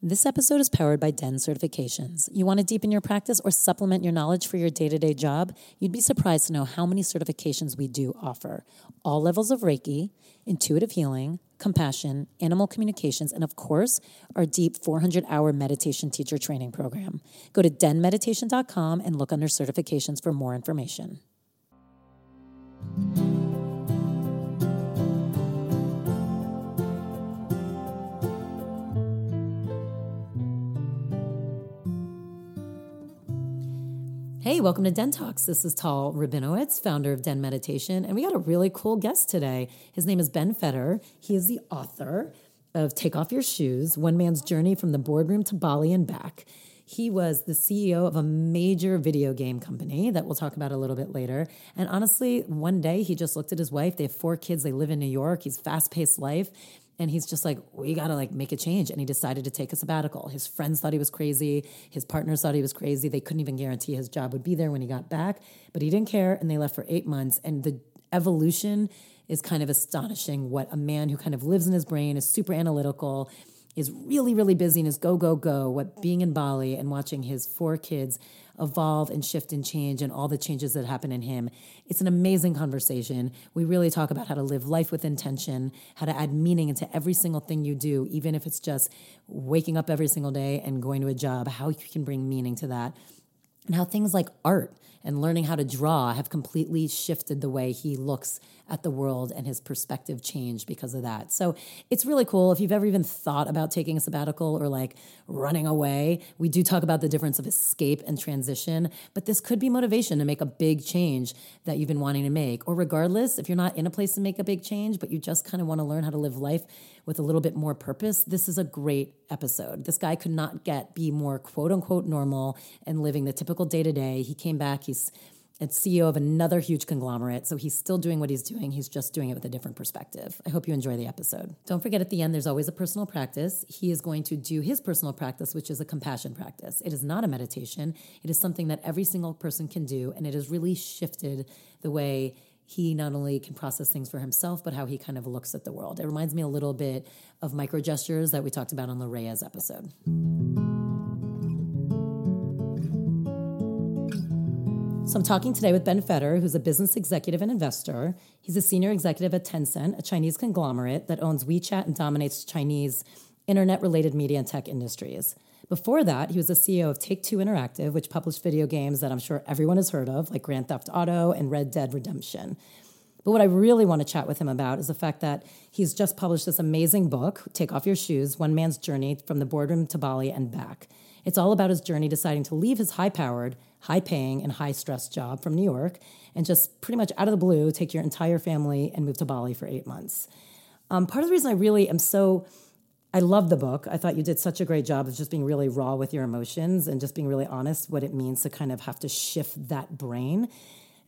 This episode is powered by Den Certifications. You want to deepen your practice or supplement your knowledge for your day to day job? You'd be surprised to know how many certifications we do offer. All levels of Reiki, intuitive healing, compassion, animal communications, and of course, our deep 400 hour meditation teacher training program. Go to denmeditation.com and look under certifications for more information. Hey, welcome to Den Talks. This is Tal Rabinowitz, founder of Den Meditation, and we got a really cool guest today. His name is Ben Feder. He is the author of Take Off Your Shoes One Man's Journey from the Boardroom to Bali and Back. He was the CEO of a major video game company that we'll talk about a little bit later. And honestly, one day he just looked at his wife. They have four kids, they live in New York. He's fast paced life and he's just like we got to like make a change. And he decided to take a sabbatical. His friends thought he was crazy. His partners thought he was crazy. They couldn't even guarantee his job would be there when he got back but he didn't care and they left for eight months. And the evolution is kind of astonishing what a man who kind of lives in his brain is super analytical is really really busy and is go go go what being in bali and watching his four kids evolve and shift and change and all the changes that happen in him. It's an amazing conversation. We really talk about how to live life with intention, how to add meaning into every single thing you do, even if it's just waking up every single day and going to a job, how you can bring meaning to that. And how things like art and learning how to draw have completely shifted the way he looks at the world and his perspective changed because of that. So it's really cool. If you've ever even thought about taking a sabbatical or like running away, we do talk about the difference of escape and transition, but this could be motivation to make a big change that you've been wanting to make. Or regardless, if you're not in a place to make a big change, but you just kind of want to learn how to live life with a little bit more purpose, this is a great episode. This guy could not get be more quote unquote normal and living the typical day to day. He came back, he's and CEO of another huge conglomerate. So he's still doing what he's doing. He's just doing it with a different perspective. I hope you enjoy the episode. Don't forget at the end, there's always a personal practice. He is going to do his personal practice, which is a compassion practice. It is not a meditation, it is something that every single person can do. And it has really shifted the way he not only can process things for himself, but how he kind of looks at the world. It reminds me a little bit of micro gestures that we talked about on Reyes episode. So I'm talking today with Ben Feder, who's a business executive and investor. He's a senior executive at Tencent, a Chinese conglomerate that owns WeChat and dominates Chinese internet related media and tech industries. Before that, he was the CEO of Take Two Interactive, which published video games that I'm sure everyone has heard of, like Grand Theft Auto and Red Dead Redemption. But what I really want to chat with him about is the fact that he's just published this amazing book, Take Off Your Shoes One Man's Journey from the Boardroom to Bali and Back. It's all about his journey deciding to leave his high powered, high paying, and high stress job from New York and just pretty much out of the blue take your entire family and move to Bali for eight months. Um, part of the reason I really am so I love the book. I thought you did such a great job of just being really raw with your emotions and just being really honest what it means to kind of have to shift that brain.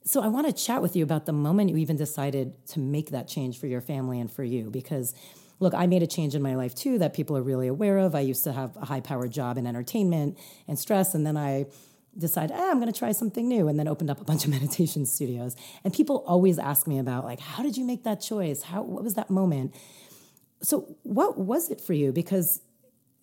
So I want to chat with you about the moment you even decided to make that change for your family and for you because look, I made a change in my life too that people are really aware of. I used to have a high powered job in entertainment and stress, and then I decided, eh, I'm going to try something new, and then opened up a bunch of meditation studios. And people always ask me about, like, how did you make that choice? How, what was that moment? So, what was it for you? Because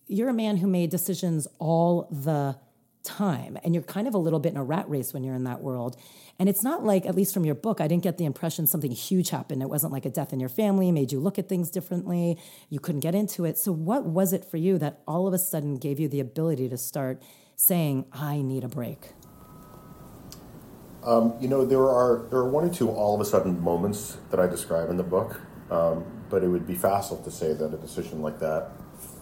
you're a man who made decisions all the time, and you're kind of a little bit in a rat race when you're in that world. And it's not like, at least from your book, I didn't get the impression something huge happened. It wasn't like a death in your family made you look at things differently. You couldn't get into it. So, what was it for you that all of a sudden gave you the ability to start saying, I need a break? Um, you know, there are there are one or two all of a sudden moments that I describe in the book, um, but it would be facile to say that a decision like that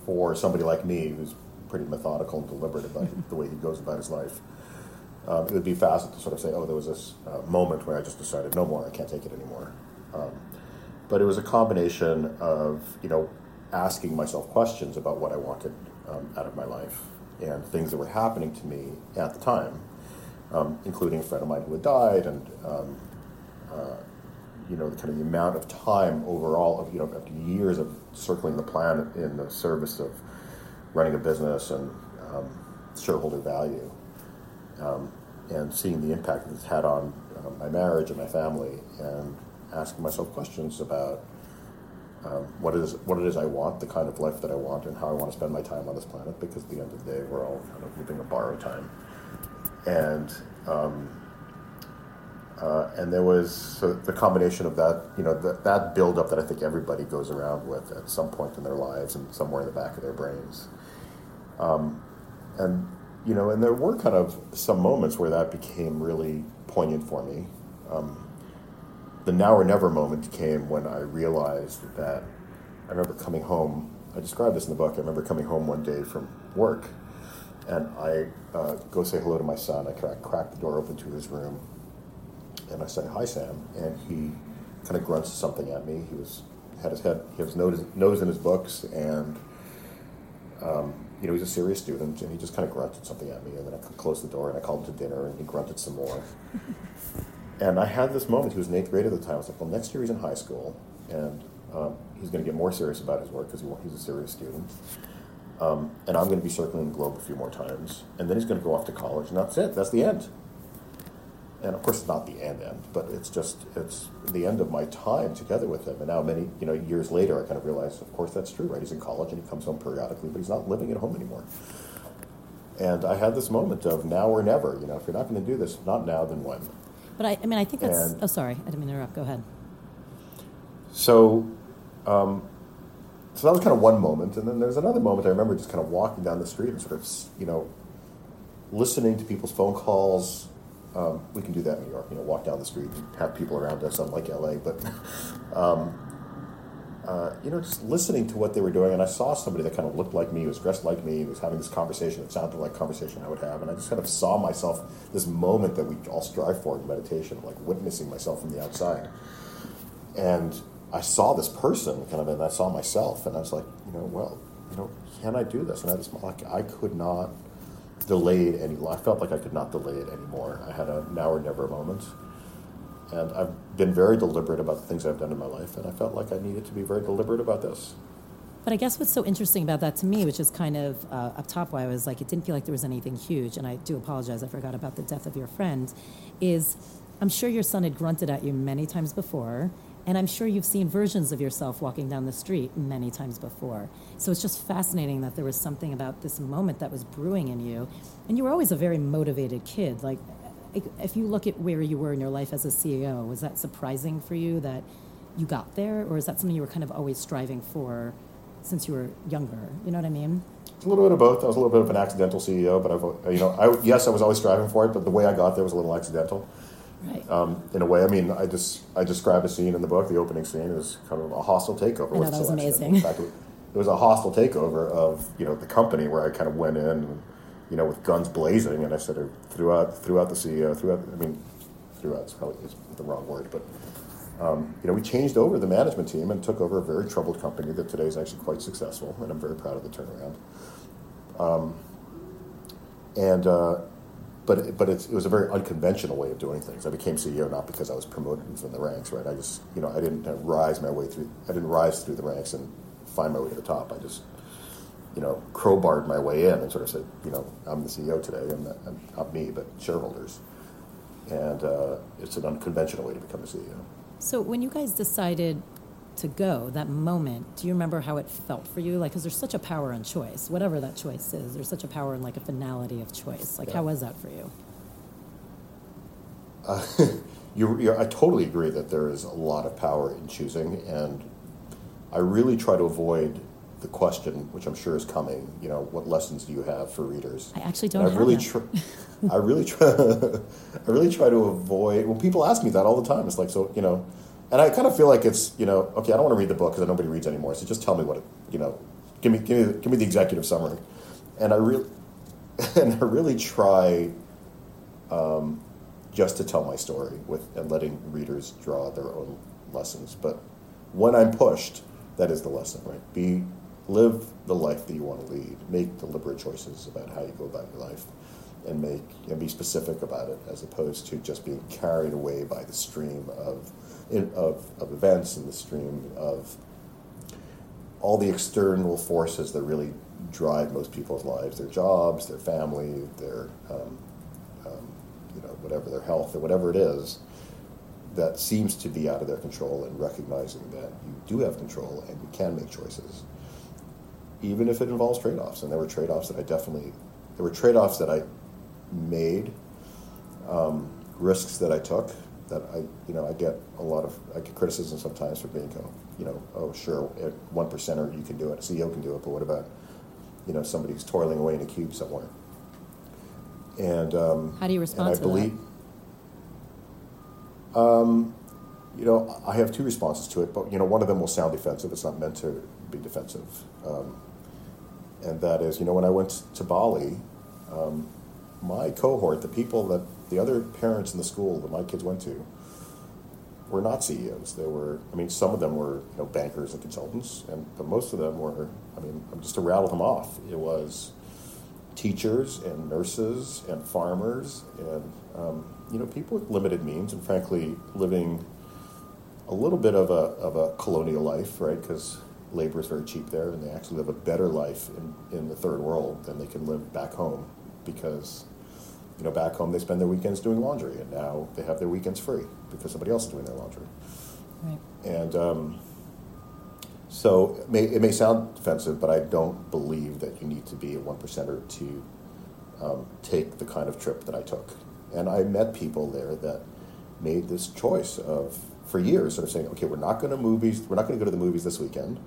for somebody like me, who's pretty methodical and deliberate about the way he goes about his life, um, it would be facile to sort of say, oh, there was this uh, moment where I just decided, no more, I can't take it anymore. Um, but it was a combination of, you know, asking myself questions about what I wanted um, out of my life and things that were happening to me at the time, um, including a friend of mine who had died and, um, uh, you know, the kind of the amount of time overall of, you know, after years of circling the planet in the service of running a business and um, shareholder value um, and seeing the impact that it's had on uh, my marriage and my family, and asking myself questions about um, what is what it is I want, the kind of life that I want, and how I want to spend my time on this planet. Because at the end of the day, we're all kind of living a borrowed time, and um, uh, and there was the combination of that, you know, that that build up that I think everybody goes around with at some point in their lives and somewhere in the back of their brains. Um, and you know, and there were kind of some moments where that became really poignant for me. Um, the now or never moment came when I realized that I remember coming home. I described this in the book. I remember coming home one day from work, and I uh, go say hello to my son. I crack, crack the door open to his room, and I say, "Hi, Sam," and he kind of grunts something at me. He was had his head, he had his nose, nose in his books, and um, you know, he's a serious student, and he just kind of grunted something at me, and then I closed the door and I called him to dinner, and he grunted some more. And I had this moment. He was in eighth grade at the time. I was like, well, next year he's in high school, and um, he's going to get more serious about his work because he, he's a serious student. Um, and I'm going to be circling the globe a few more times, and then he's going to go off to college, and that's it. That's the end. And of course, it's not the end end, but it's just it's the end of my time together with him. And now, many you know years later, I kind of realize, of course, that's true. Right? He's in college and he comes home periodically, but he's not living at home anymore. And I had this moment of now or never. You know, if you're not going to do this, not now, then when? But I, I mean, I think that's. And- oh, sorry, I didn't mean to interrupt. Go ahead. So, um, so that was kind of one moment, and then there's another moment. I remember just kind of walking down the street and sort of, you know, listening to people's phone calls. Um, we can do that in New York, you know, walk down the street and have people around us, unlike LA. But, um, uh, you know, just listening to what they were doing, and I saw somebody that kind of looked like me, was dressed like me, was having this conversation that sounded like conversation I would have, and I just kind of saw myself this moment that we all strive for in meditation, like witnessing myself from the outside and I saw this person kind of, and I saw myself, and I was like, you know, well, you know, can I do this? And I was like, I could not delay it any. I felt like I could not delay it anymore. I had a now or never moment, and I've been very deliberate about the things I've done in my life, and I felt like I needed to be very deliberate about this. But I guess what's so interesting about that to me, which is kind of uh, up top why I was like, it didn't feel like there was anything huge, and I do apologize, I forgot about the death of your friend, is I'm sure your son had grunted at you many times before, and I'm sure you've seen versions of yourself walking down the street many times before. So it's just fascinating that there was something about this moment that was brewing in you. And you were always a very motivated kid. Like, if you look at where you were in your life as a CEO, was that surprising for you that you got there, or is that something you were kind of always striving for since you were younger? You know what I mean? It's a little bit of both. I was a little bit of an accidental CEO, but I've, you know, I, yes, I was always striving for it, but the way I got there was a little accidental. Right. Um, in a way, I mean, I just I describe a scene in the book. The opening scene is kind of a hostile takeover. I know, that was amazing. In fact, it it was a hostile takeover of you know the company where I kind of went in, and, you know, with guns blazing, and I said of threw out threw out the CEO, throughout. I mean, throughout out is probably the wrong word, but um, you know, we changed over the management team and took over a very troubled company that today is actually quite successful, and I'm very proud of the turnaround. Um, and uh, but but it was a very unconventional way of doing things. I became CEO not because I was promoted from the ranks, right? I just you know I didn't uh, rise my way through. I didn't rise through the ranks and find my way to the top. I just you know crowbarred my way in and sort of said, you know, I'm the CEO today, and I'm not me, but shareholders. And uh, it's an unconventional way to become a CEO. So when you guys decided to go, that moment, do you remember how it felt for you? Like, because there's such a power in choice, whatever that choice is. There's such a power in like a finality of choice. Like, Yeah. how was that for you? You're, you're, I totally agree that there is a lot of power in choosing, and I really try to avoid the question, which I'm sure is coming. You know, what lessons do you have for readers? I actually don't I really, them. tr- I really try, I really try to avoid. Well, people ask me that all the time. It's like, so you know, and I kind of feel like it's, you know, okay, I don't want to read the book because nobody reads anymore. So just tell me what, it, you know, give me, give me, give me the executive summary, and I really, and I really try um, just to tell my story with and letting readers draw their own lessons. But when I'm pushed, that is the lesson, right? Be live the life that you want to lead. Make deliberate choices about how you go about your life, and make and be specific about it, as opposed to just being carried away by the stream of of, of events and the stream of all the external forces that really drive most people's lives their jobs their family their um, um, you know whatever their health or whatever it is that seems to be out of their control and recognizing that you do have control and you can make choices, even if it involves trade offs. And there were trade offs that I definitely, there were trade offs that I made, um, risks that I took that I, you know, I get a lot of, I get criticism sometimes for being, you know, oh, sure, at one percenter you can do it, a CEO can do it, but what about, you know, somebody who's toiling away in a cube somewhere? And um, how do you respond and I to believe, that? Um, you know, I have two responses to it, but you know, one of them will sound defensive. It's not meant to be defensive, um, and that is, you know, when I went to Bali, um, my cohort, the people that the other parents in the school that my kids went to, were not CEOs. They were, I mean, some of them were, you know, bankers and consultants, and but most of them were, I mean, just to rattle them off, it was teachers and nurses and farmers and um, you know people with limited means and frankly living a little bit of a, of a colonial life right because labor is very cheap there and they actually live a better life in, in the third world than they can live back home because you know back home they spend their weekends doing laundry and now they have their weekends free because somebody else is doing their laundry right. and um, so it may, it may sound defensive, but I don't believe that you need to be a one percenter to um, take the kind of trip that I took. And I met people there that made this choice of, for years, sort of saying, okay, we're not going to movies, we're not going to go to the movies this weekend,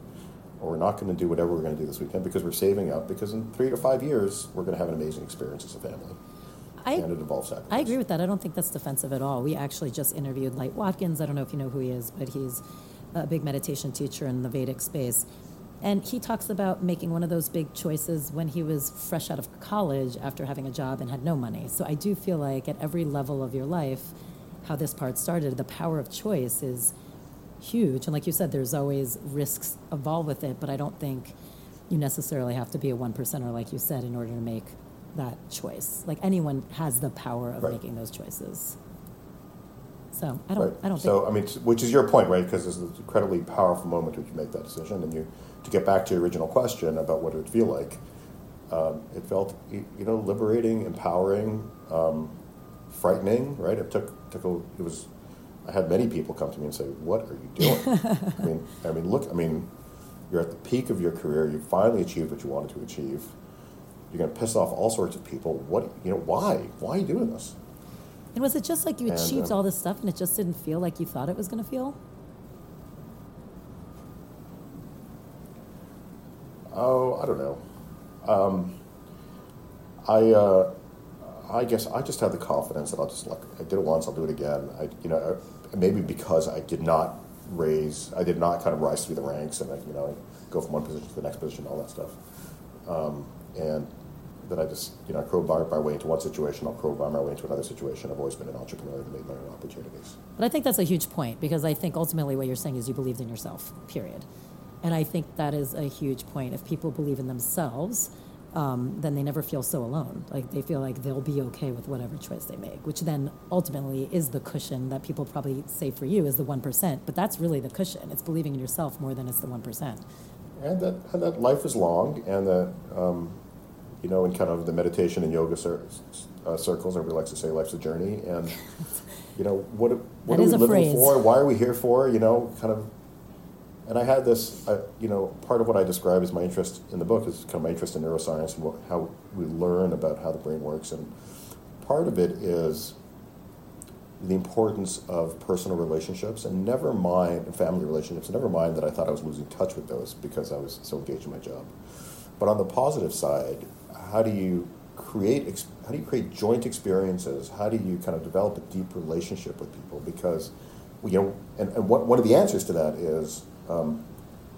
or we're not going to do whatever we're going to do this weekend because we're saving up, because in three to five years, we're going to have an amazing experience as a family. I, and it involves sacrifice. I agree with that. I don't think that's defensive at all. We actually just interviewed Light Watkins. I don't know if you know who he is, but he's a big meditation teacher in the Vedic space. And he talks about making one of those big choices when he was fresh out of college after having a job and had no money. So I do feel like at every level of your life, how this part started, the power of choice is huge. And like you said, there's always risks involved with it, but I don't think you necessarily have to be a one percenter, like you said, in order to make that choice. Like anyone has the power of right. making those choices. So I don't. Right. I don't. So I mean, which is your point, right? Because it's an incredibly powerful moment when you make that decision, and you to get back to your original question about what it would feel like. Um, it felt you know liberating, empowering, um, frightening. Right? It took took a, it was. I had many people come to me and say, "What are you doing?" I mean, I mean, look. I mean, you're at the peak of your career. You finally achieved what you wanted to achieve. You're going to piss off all sorts of people. What you know? Why? Why are you doing this? And was it just like you achieved and, um, all this stuff and it just didn't feel like you thought it was going to feel? Oh, I don't know. Um, I, uh, I guess I just have the confidence that I'll just like I did it once, I'll do it again. I, you know, maybe because I did not raise, I did not kind of rise through the ranks and you know, go from one position to the next position, all that stuff. Um, and that I just, you know, I crowbar my way into one situation, I'll my way into another situation. I've always been an entrepreneur that made my own opportunities. But I think that's a huge point because I think ultimately what you're saying is you believed in yourself, period. And I think that is a huge point. If people believe in themselves, um, then they never feel so alone. Like they feel like they'll be okay with whatever choice they make, which then ultimately is the cushion that people probably say for you is the 1%. But that's really the cushion. It's believing in yourself more than it's the 1%. And that, and that life is long and that, um, you know, in kind of the meditation and yoga cir- uh, circles, everybody likes to say life's a journey. And, you know, what, what are we living phrase. for? Why are we here for? You know, kind of. And I had this, you know, part of what I describe as my interest in the book is kind of my interest in neuroscience and what, how we learn about how the brain works. And part of it is the importance of personal relationships and never mind family relationships. Never mind that I thought I was losing touch with those because I was so engaged in my job. But on the positive side, how do you create how do you create joint experiences? How do you kind of develop a deep relationship with people? Because you know, and, and what, one of the answers to that is um,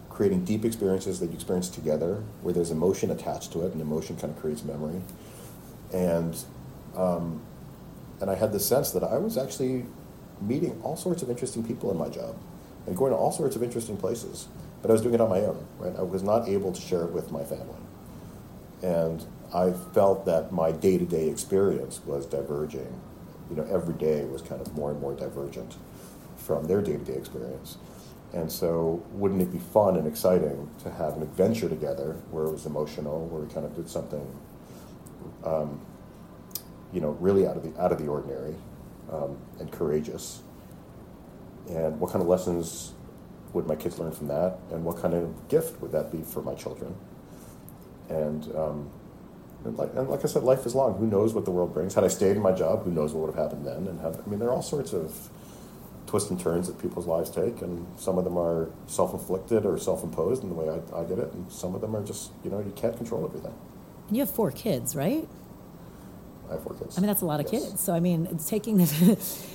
creating deep experiences that you experience together, where there's emotion attached to it, and emotion kind of creates memory. And um, and I had the sense that I was actually meeting all sorts of interesting people in my job and going to all sorts of interesting places. But I was doing it on my own, right? I was not able to share it with my family. And I felt that my day to day experience was diverging. You know, every day was kind of more and more divergent from their day to day experience. And so, wouldn't it be fun and exciting to have an adventure together where it was emotional, where we kind of did something, um, you know, really out of the out of the ordinary um, and courageous, and what kind of lessons would my kids learn from that, and what kind of gift would that be for my children? And, um, and like, and like I said, life is long. Who knows what the world brings? Had I stayed in my job, who knows what would have happened then? And I mean, there are all sorts of twists and turns that people's lives take, and some of them are self-inflicted or self-imposed in the way I, I did it, and some of them are just, you know, you can't control everything. And you have four kids, right? I have four kids. I mean, that's a lot of Yes. kids. So I mean, it's taking this,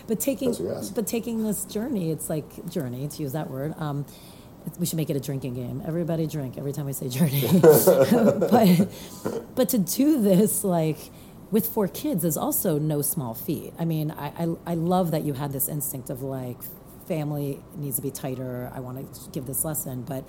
but taking, That's a yes. but taking this journey. It's like journey to use that word. Um, we should make it a drinking game. Everybody drink every time we say journey. but but to do this like with four kids is also no small feat. I mean, I, I I love that you had this instinct of like family needs to be tighter. I want to give this lesson, but.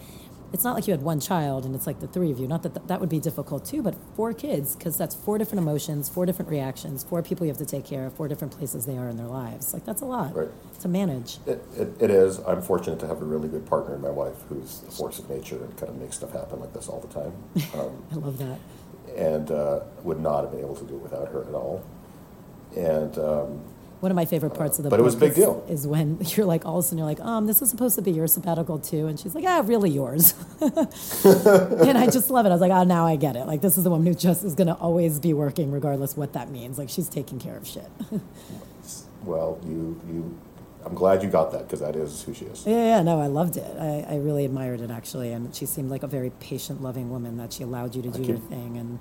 It's not like you had one child and it's like the three of you. Not that th- that would be difficult too, but four kids, because that's four different emotions, four different reactions, four people you have to take care of, four different places they are in their lives. Like that's a lot Right. to manage. It, it, it is. I'm fortunate to have a really good partner in my wife who's a force of nature and kind of makes stuff happen like this all the time. Um, I love that. And uh, would not have been able to do it without her at all. And um, One of my favorite parts of the But it was a big is, deal. is when you're like all of a sudden you're like, um, this is supposed to be your sabbatical too, and she's like, ah, really yours. and I just love it. I was like, oh, now I get it. Like this is the woman who just is going to always be working, regardless what that means. Like she's taking care of shit. well, you you, I'm glad you got that because that is who she is. yeah, yeah, no, I loved it. I, I really admired it actually, and she seemed like a very patient, loving woman that she allowed you to do your thing, and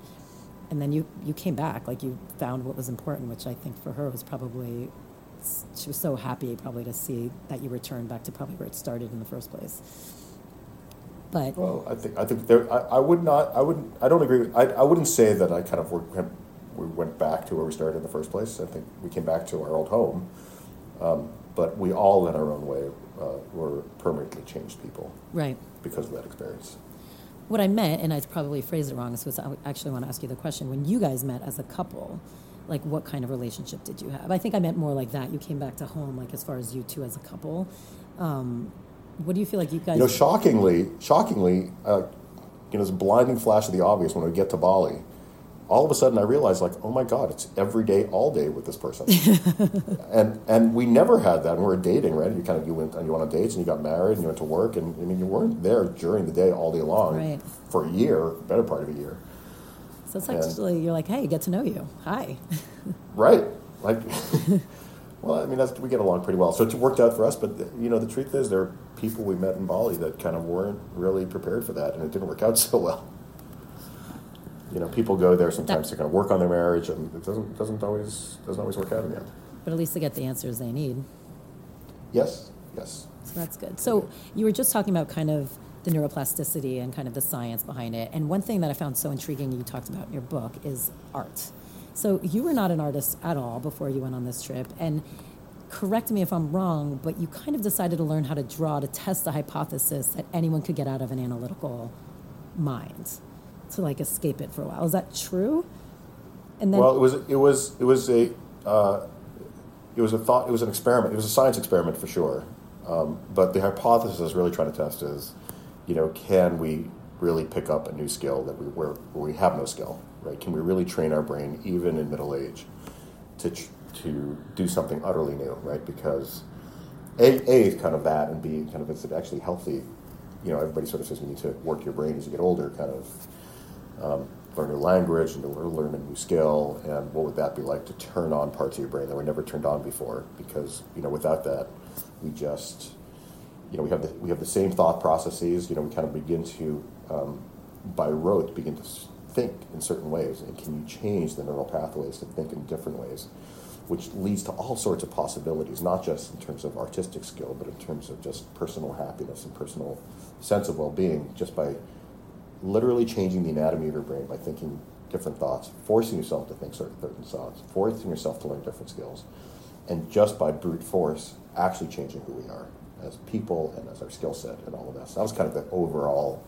and then you you came back, like you found what was important, which I think for her was probably she was so happy probably to see that you returned back to probably where it started in the first place. But Well, I think I think there. I, I would not. I wouldn't. I don't agree. With, I I wouldn't say that I kind of were, we went back to where we started in the first place. I think we came back to our old home, um, but we all, in our own way, uh, were permanently changed people right. because of that experience. What I meant, and I probably phrased it wrong, so it's- I actually want to ask you the question. When you guys met as a couple, like what kind of relationship did you have? I think I meant more like that. You came back to home, like as far as you two as a couple. Um, what do you feel like you guys? You know, shockingly, shockingly, uh, you know, it's a blinding flash of the obvious when we get to Bali. All of a sudden, I realized, like, oh my God, it's every day, all day with this person, and and we never had that. And we were dating, right? You kind of you went and you went on dates and you got married and you went to work, and I mean, you weren't there during the day all day long Right. for a year, better part of a year, so it's and- you're like, hey, get to know you. Hi. right? Like, well, I mean, that's, we get along pretty well, so it worked out for us. But you know, the truth is, there are people we met in Bali that kind of weren't really prepared for that, and it didn't work out so well. You know, people go there sometimes to kind of work on their marriage, and it doesn't doesn't always doesn't always work out in the end. But at least they get the answers they need. Yes, yes. So that's good. So you were just talking about kind of the neuroplasticity and kind of the science behind it. And one thing that I found so intriguing you talked about in your book is art. So you were not an artist at all before you went on this trip. And correct me if I'm wrong, but you kind of decided to learn how to draw to test the hypothesis that anyone could get out of an analytical mind to like escape it for a while. Is that true? And then well, it was it was it was a uh, it was a thought. It was an experiment. It was a science experiment for sure. Um, but the hypothesis I was really trying to test is, you know, can we really pick up a new skill that we where, where we have no skill, right? Can we really train our brain even in middle age to to do something utterly new, right? Because a, a is kind of that, and B kind of is it actually healthy. You know, everybody sort of says you need to work your brain as you get older, kind of um, learn a new language and to learn a new skill. And what would that be like to turn on parts of your brain that were never turned on before? Because you know, without that, we just you know we have the we have the same thought processes. You know, we kind of begin to um, by rote begin to think in certain ways. And can you change the neural pathways to think in different ways? Which leads to all sorts of possibilities, not just in terms of artistic skill, but in terms of just personal happiness and personal sense of well-being, just by literally changing the anatomy of your brain by thinking different thoughts, forcing yourself to think certain certain thoughts, forcing yourself to learn different skills, and just by brute force, actually changing who we are as people and as our skill set and all of that. So that was kind of the overall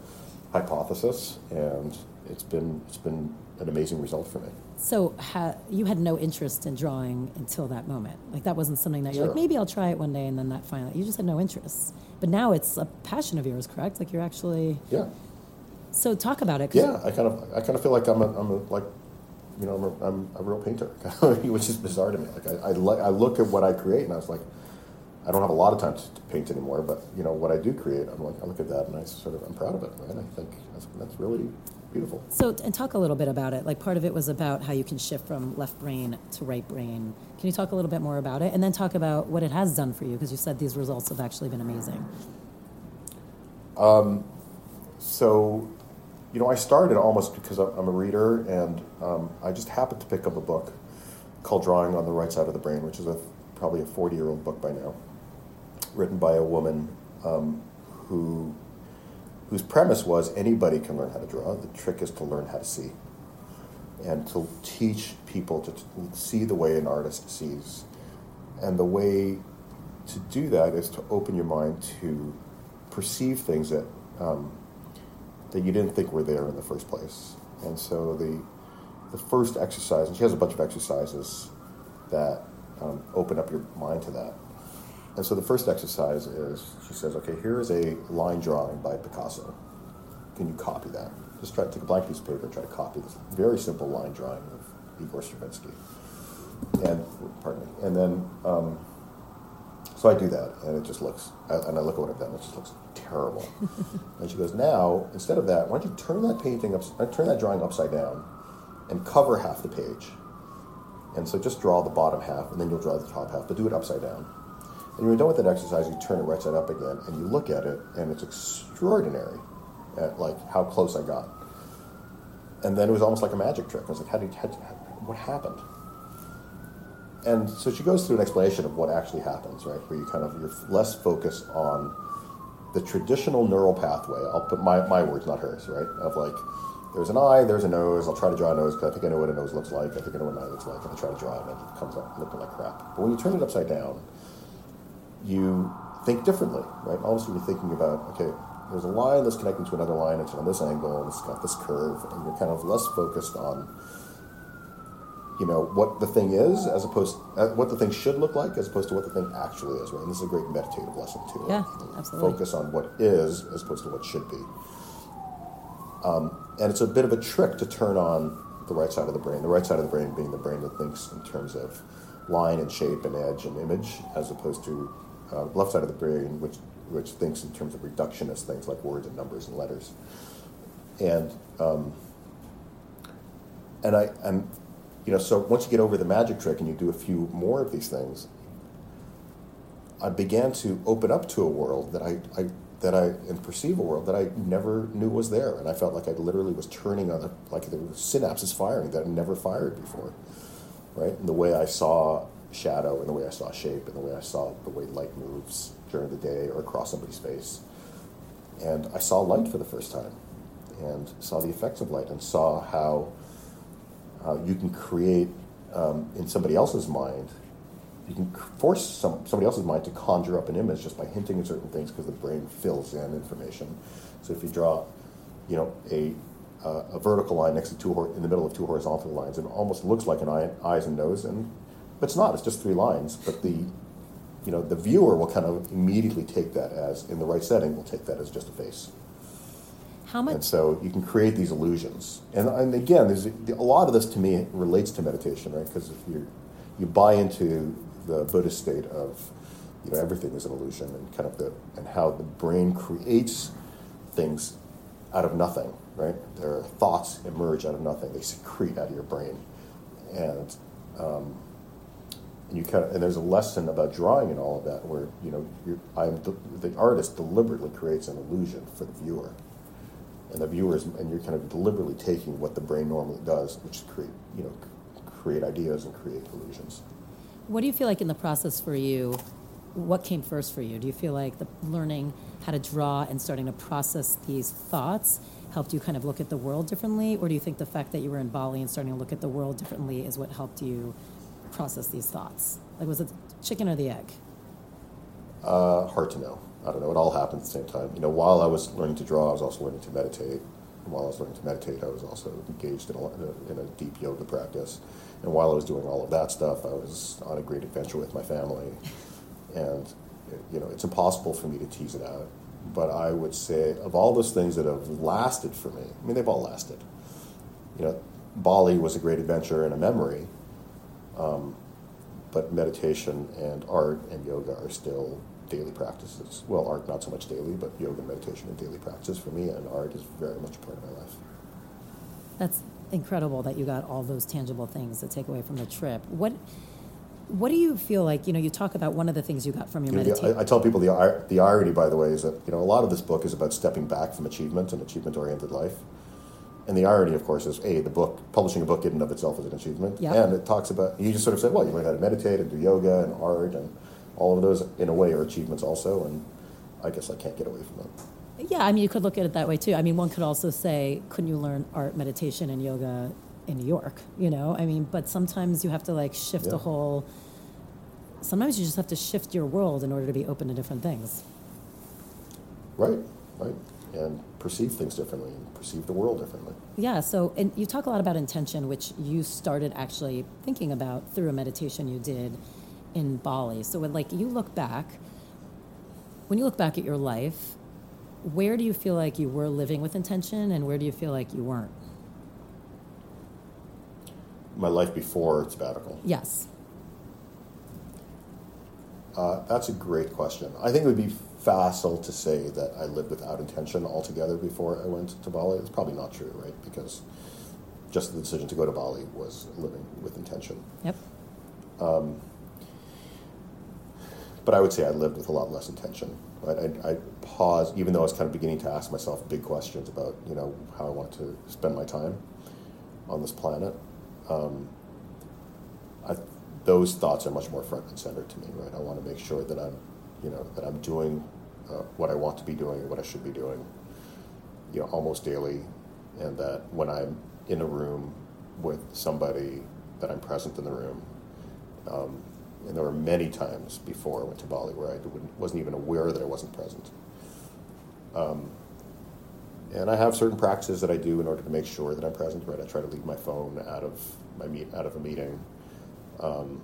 hypothesis, and it's been it's been an amazing result for me. So ha- you had no interest in drawing until that moment. Like that wasn't something that you're like, maybe I'll try it one day, and then that finally, you just had no interest. But now it's a passion of yours, correct? Like you're actually. Yeah, So talk about it. yeah. I kind of I kind of feel like I'm a, I'm a like. You know, I'm a, I'm a real painter, which is bizarre to me. Like I, I, li- I look at what I create, and I was like, I don't have a lot of time to, to paint anymore, but you know what I do create, I'm like, I look at that and I sort of I'm proud of it, right? I think that's, that's really beautiful. So, and talk a little bit about it. Like, part of it was about how you can shift from left brain to right brain. Can you talk a little bit more about it, and then talk about what it has done for you? Because you said these results have actually been amazing. Um, so, you know, I started almost because I'm a reader, and um, I just happened to pick up a book called Drawing on the Right Side of the Brain, which is a probably a 40 year old book by now, written by a woman um, who whose premise was anybody can learn how to draw. The trick is to learn how to see and to teach people to t- see the way an artist sees. And the way to do that is to open your mind to perceive things that um, that you didn't think were there in the first place. And so the the first exercise, and she has a bunch of exercises that um, open up your mind to that. And so the first exercise is she says, okay, here is a line drawing by Picasso. Can you copy that? Just try to take a blank piece of paper and try to copy this very simple line drawing of Igor Stravinsky. And, pardon me. And then, um, so I do that, and it just looks, and I look at what I've done, it just looks terrible. and she goes, now, instead of that, why don't you turn that painting up, uh, turn that drawing upside down and cover half the page. And so just draw the bottom half, and then you'll draw the top half, but do it upside down. And when you're done with that exercise, you turn it right side up again, and you look at it, and it's extraordinary at like how close I got. And then it was almost like a magic trick. I was like, how did, how, what happened? And so she goes through an explanation of what actually happens, right? Where you kind of you're less focused on the traditional neural pathway. I'll put my, my words, not hers, right? Of like, there's an eye, there's a nose. I'll try to draw a nose because I think I know what a nose looks like. I think I know what an eye looks like, and I try to draw it, and it comes up looking like crap. But when you turn it upside down, you think differently, right? All of a sudden, you're thinking about, okay, there's a line that's connecting to another line, it's on this angle, and it's got this curve, and you're kind of less focused on, you know, what the thing is, as opposed uh, what the thing should look like, as opposed to what the thing actually is, right? And this is a great meditative lesson too. Yeah, absolutely. Focus on what is as opposed to what should be. Um, and it's a bit of a trick to turn on the right side of the brain. The right side of the brain being the brain that thinks in terms of line and shape and edge and image, as opposed to uh, left side of the brain, which which thinks in terms of reductionist things like words and numbers and letters. And um, and I and you know so once you get over the magic trick and you do a few more of these things, I began to open up to a world that I, I that I and perceive a world that I never knew was there, and I felt like I literally was turning on a, like the synapses firing that I never fired before, right? And the way I saw shadow, and the way I saw shape, and the way I saw the way light moves during the day or across somebody's face, and I saw light for the first time, and saw the effects of light, and saw how uh, you can create um, in somebody else's mind you can force some, somebody else's mind to conjure up an image just by hinting at certain things because the brain fills in information. So if you draw, you know, a, uh, a vertical line next to two hor- in the middle of two horizontal lines, it almost looks like an eye, eyes and nose, and but it's not. It's just three lines. But the, you know, the viewer will kind of immediately take that as in the right setting will take that as just a face. How much? And so you can create these illusions. And, and again, there's a, a lot of this to me relates to meditation, right? Because if you you buy into the Buddhist state of you know everything is an illusion and kind of the and how the brain creates things out of nothing, right? Their thoughts emerge out of nothing; they secrete out of your brain, and um, and you kind of and there's a lesson about drawing and all of that where you know I'm the artist deliberately creates an illusion for the viewer, and the viewers and you're kind of deliberately taking what the brain normally does, which is create you know create ideas and create illusions. What do you feel like in the process for you? What came first for you? Do you feel like the learning how to draw and starting to process these thoughts helped you kind of look at the world differently, or do you think the fact that you were in Bali and starting to look at the world differently is what helped you process these thoughts? Like, was it chicken or the egg? Uh, hard to know. I don't know. It all happened at the same time. You know, while I was learning to draw, I was also learning to meditate. And while I was learning to meditate, I was also engaged in a, in a deep yoga practice. And while I was doing all of that stuff, I was on a great adventure with my family. And, you know, it's impossible for me to tease it out. But I would say, of all those things that have lasted for me, I mean, they've all lasted. You know, Bali was a great adventure and a memory. Um, but meditation and art and yoga are still daily practices. Well, art not so much daily, but yoga and meditation and daily practices for me, and art is very much a part of my life. That's incredible that you got all those tangible things to take away from the trip. What what do you feel like? You know, you talk about one of the things you got from your You know, meditation. I, I tell people the the irony, by the way, is that you know a lot of this book is about stepping back from achievement and achievement oriented life. And the irony, of course, is a the book publishing a book in and of itself is an achievement, Yeah. and it talks about you just sort of said, well, you learn how to meditate and do yoga and art, and all of those in a way are achievements also. And I guess I can't get away from that. Yeah, I mean, you could look at it that way too. I mean, one could also say, couldn't you learn art, meditation, and yoga in New York? You know, I mean, but sometimes you have to like shift Yeah. the whole. Sometimes you just have to shift your world in order to be open to different things. Right, right, and perceive things differently, and perceive the world differently. Yeah. So, and you talk a lot about intention, which you started actually thinking about through a meditation you did in Bali. So, when like you look back, when you look back at your life, where do you feel like you were living with intention, and where do you feel like you weren't? My life before sabbatical. Yes. Uh, that's a great question. I think it would be facile to say that I lived without intention altogether before I went to Bali. It's probably not true, right? Because just the decision to go to Bali was living with intention. Yep. But I would say I lived with a lot less intention. Right? I, I paused, even though I was kind of beginning to ask myself big questions about, you know, how I want to spend my time on this planet. Um, I, those thoughts are much more front and center to me, right? I want to make sure that I'm, you know, that I'm doing uh, what I want to be doing, and what I should be doing, you know, almost daily, and that when I'm in a room with somebody, that I'm present in the room. Um, and there were many times before I went to Bali where I wasn't even aware that I wasn't present. Um, and I have certain practices that I do in order to make sure that I'm present. Right, I try to leave my phone out of my meet out of a meeting. Um,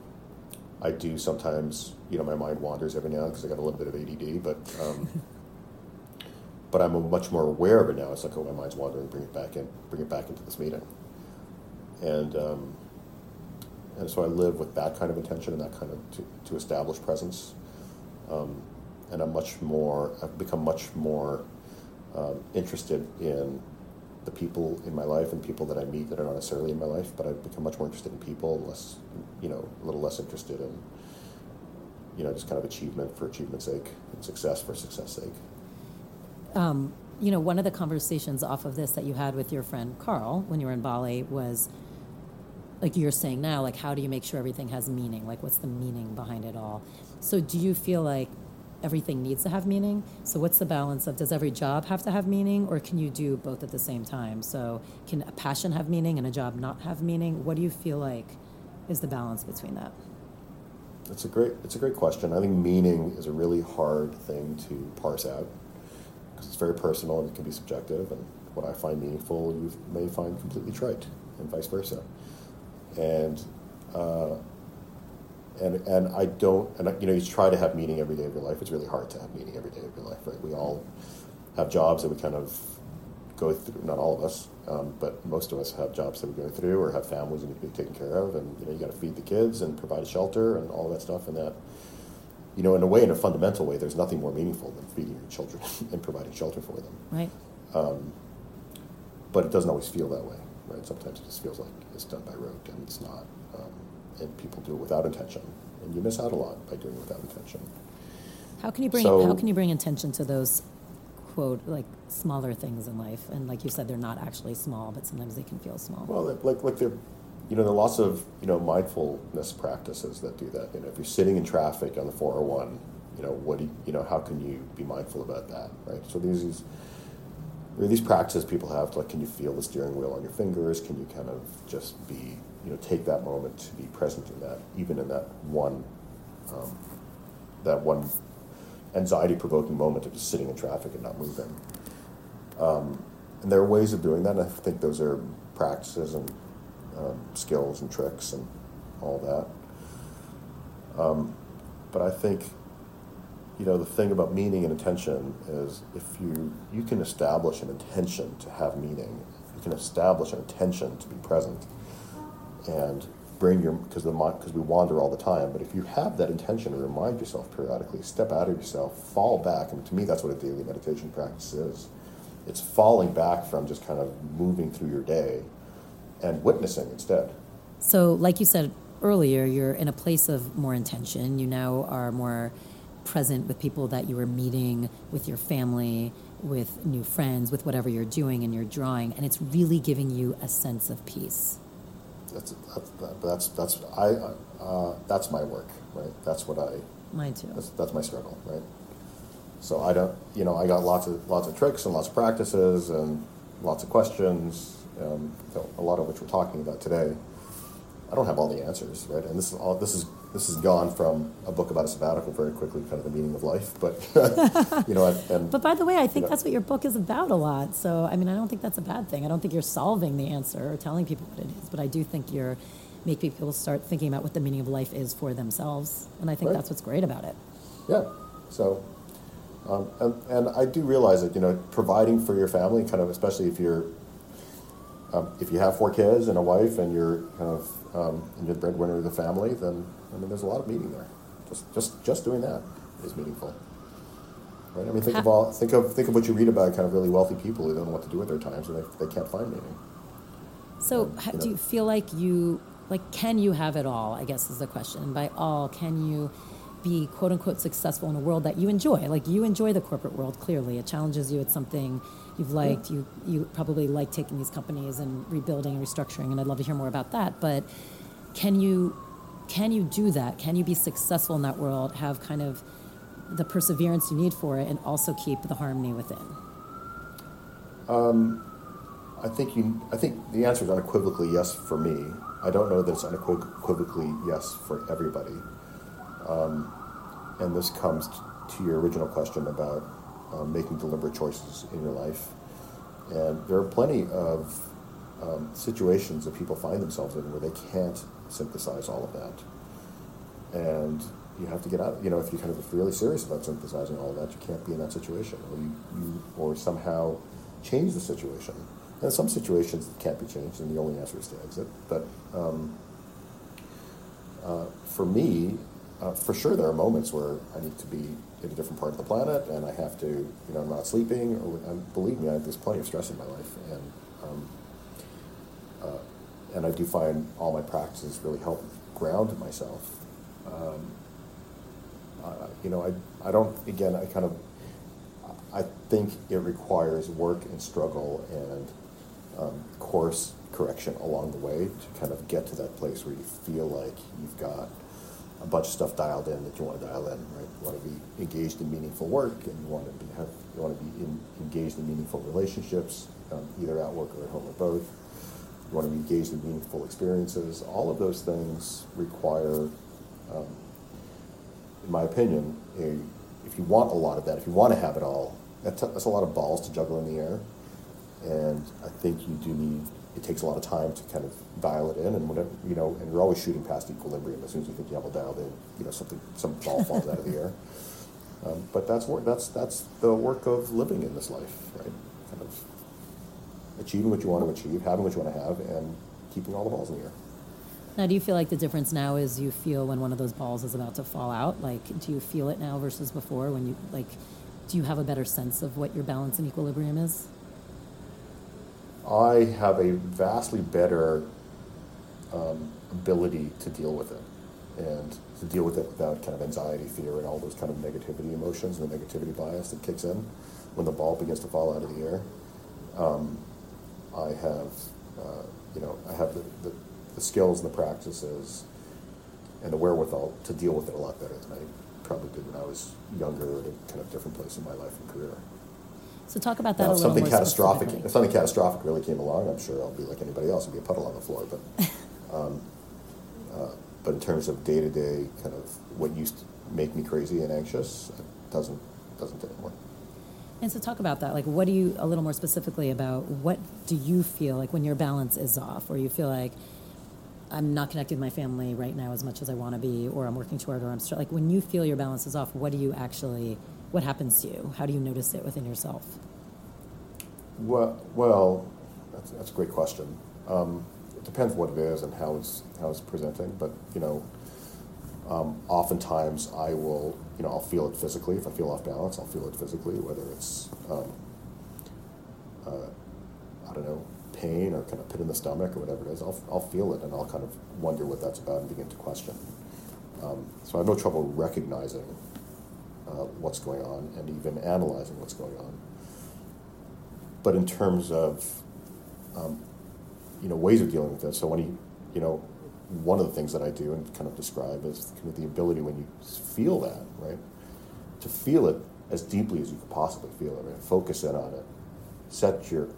I do sometimes, you know, my mind wanders every now and because I got a little bit of ADD, but um, but I'm much more aware of it now. It's like, oh, my mind's wandering, bring it back in, bring it back into this meeting, and um, and so I live with that kind of intention and that kind of to, to establish presence, um, and I'm much more. I've become much more um, interested in the people in my life and people that I meet that are not necessarily in my life, but I've become much more interested in people, less, you know, a little less interested in, you know, just kind of achievement for achievement's sake and success for success sake. Um, you know, one of the conversations off of this that you had with your friend Carl when you were in Bali was like you're saying now, like, how do you make sure everything has meaning? Like, what's the meaning behind it all? So, do you feel like everything needs to have meaning? So, what's the balance of does every job have to have meaning, or can you do both at the same time? So, can a passion have meaning and a job not have meaning? What do you feel like is the balance between that? It's a great, it's a great question. I think meaning is a really hard thing to parse out because it's very personal and it can be subjective. And what I find meaningful, you may find completely trite, and vice versa. And uh, and and I don't, and you know, you try to have meaning every day of your life. It's really hard to have meaning every day of your life, right? We all have jobs that we kind of go through. Not all of us, um, but most of us have jobs that we go through, or have families that need to be taken care of, and you know, you got to feed the kids and provide a shelter and all that stuff. And that, you know, in a way, in a fundamental way, there's nothing more meaningful than feeding your children and providing shelter for them. Right? But it doesn't always feel that way, right? Sometimes it just feels like it's done by rote, and it's not. Um, and people do it without intention, and you miss out a lot by doing it without intention. How can you bring So- how can you bring attention to those quote like smaller things in life? And like you said, they're not actually small, but sometimes they can feel small. Well, like like there, you know, there are lots of you know mindfulness practices that do that. You know, if you're sitting in traffic on the 401, you know, what do you, you know, how can you be mindful about that, right? So these these there are these practices people have. Like, can you feel the steering wheel on your fingers? Can you kind of just be, you know, take that moment to be present in that, even in that one, um, that one anxiety-provoking moment of just sitting in traffic and not moving. Um, and there are ways of doing that. And I think those are practices and um, skills and tricks and all that. Um, but I think, you know, the thing about meaning and intention is if you you can establish an intention to have meaning, you can establish an intention to be present, and bring your because the because we wander all the time. But if you have that intention to remind yourself periodically, step out of yourself, fall back. And to me, that's what a daily meditation practice is. It's falling back from just kind of moving through your day and witnessing instead. So, like you said earlier, you're in a place of more intention. You now are more present with people that you were meeting, with your family, with new friends, with whatever you're doing and you're drawing, and it's really giving you a sense of peace. That's that's that's, that's I uh, that's my work, right? That's what I. Mine too. That's, that's my struggle, right? So I don't, you know, I got lots of lots of tricks and lots of practices and lots of questions, um, a lot of which we're talking about today. I don't have all the answers, right? And this is all this is this has gone from a book about a sabbatical very quickly, kind of the meaning of life. But you know, and, and, but by the way, I think you know, that's what your book is about a lot. So I mean, I don't think that's a bad thing. I don't think you're solving the answer or telling people what it is, but I do think you're making people start thinking about what the meaning of life is for themselves, and I think right. that's what's great about it. Yeah. So. Um, and, and I do realize that you know providing for your family, kind of especially if you're um, if you have four kids and a wife and you're kind of um, and you're the breadwinner of the family, then I mean, there's a lot of meaning there. Just just just doing that is meaningful, right? I mean, think of all think of think of what you read about kind of really wealthy people who don't know what to do with their time, so they, they can't find meaning. So, and, you do you feel like you like can you have it all? I guess is the question. And by all, can you? be quote unquote successful in a world that you enjoy. Like you enjoy the corporate world clearly. It challenges you. It's something you've liked. You you probably like taking these companies and rebuilding and restructuring and I'd love to hear more about that. But can you can you do that? Can you be successful in that world, have kind of the perseverance you need for it and also keep the harmony within? Um, I think you I think the answer is unequivocally yes for me. I don't know that it's unequivocally yes for everybody. Um, and this comes to your original question about um, making deliberate choices in your life. And there are plenty of um, situations that people find themselves in where they can't synthesize all of that. And you have to get out. You know, if you're kind of really serious about synthesizing all of that, you can't be in that situation, or you, you or somehow change the situation. And some situations it can't be changed, and the only answer is to exit. But um, uh, for me, uh, for sure, there are moments where I need to be in a different part of the planet, and I have to, you know, I'm not sleeping. Or believe me, I, there's plenty of stress in my life, and um, uh, and I do find all my practices really help ground myself. Um, uh, you know, I I don't again, I kind of I think it requires work and struggle and um, course correction along the way to kind of get to that place where you feel like you've got a bunch of stuff dialed in that you want to dial in, right? You want to be engaged in meaningful work, and you want to be have you want to be in, engaged in meaningful relationships, um, either at work or at home or both. You want to be engaged in meaningful experiences. All of those things require, um, in my opinion, a, if you want a lot of that, if you want to have it all, that's a, that's a lot of balls to juggle in the air, and I think you do need it takes a lot of time to kind of dial it in, and whatever you know, and you're always shooting past equilibrium as soon as you think you have it dialed in. You know, something some ball falls out of the air. Um, but that's work. That's that's the work of living in this life, right? Kind of achieving what you want to achieve, having what you want to have, and keeping all the balls in the air. Now, do you feel like the difference now is you feel when one of those balls is about to fall out? Like, do you feel it now versus before? When you like, do you have a better sense of what your balance and equilibrium is? I have a vastly better um, ability to deal with it and to deal with it without kind of anxiety, fear, and all those kind of negativity emotions and the negativity bias that kicks in when the ball begins to fall out of the air. Um, I have, uh, you know, I have the, the, the, skills and the practices and the wherewithal to deal with it a lot better than I probably did when I was younger at a kind of different place in my life and career. So talk about that now, a little something more catastrophic, if something catastrophic really came along, I'm sure I'll be like anybody else and be a puddle on the floor. But, um, uh, but in terms of day to day, kind of what used to make me crazy and anxious, it doesn't doesn't anymore. And so talk about that. Like, what do you a little more specifically about what do you feel like when your balance is off, or you feel like I'm not connected with my family right now as much as I want to be, or I'm working too hard, or I'm str- like when you feel your balance is off, what do you actually what happens to you? How do you notice it within yourself? Well, well that's, that's a great question. Um, it depends what it is and how it's how it's presenting. But you know, um, oftentimes I will, you know, I'll feel it physically. If I feel off balance, I'll feel it physically, whether it's, um, uh, I don't know, pain or kind of pit in the stomach or whatever it is. I'll, I'll feel it and I'll kind of wonder what that's about and begin to question. Um, so I have no trouble recognizing uh, what's going on and even analyzing what's going on. But in terms of, um, you know, ways of dealing with it, so when you, you know, one of the things that I do and kind of describe is kind of the ability when you feel that, right, to feel it as deeply as you could possibly feel it, right? Focus in on it. Set your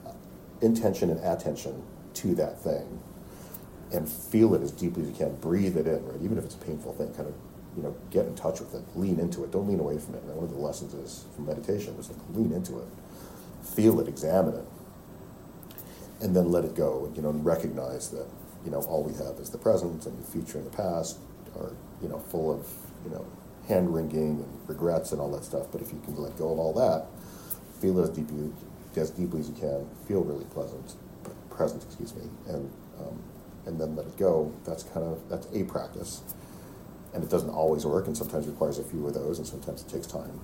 intention and attention to that thing and feel it as deeply as you can. Breathe it in, right? Even if it's a painful thing, kind of, you know, get in touch with it. Lean into it. Don't lean away from it. Right? One of the lessons is from meditation is like lean into it. Feel it, examine it, and then let it go, you know, and recognize that you know, all we have is the present and the future and the past are, you know, full of, you know, hand wringing and regrets and all that stuff. But if you can let go of all that, feel as deeply as deeply as you can, feel really pleasant, present, excuse me, and um, and then let it go. That's kind of that's a practice, and it doesn't always work, and sometimes requires a few of those, and sometimes it takes time.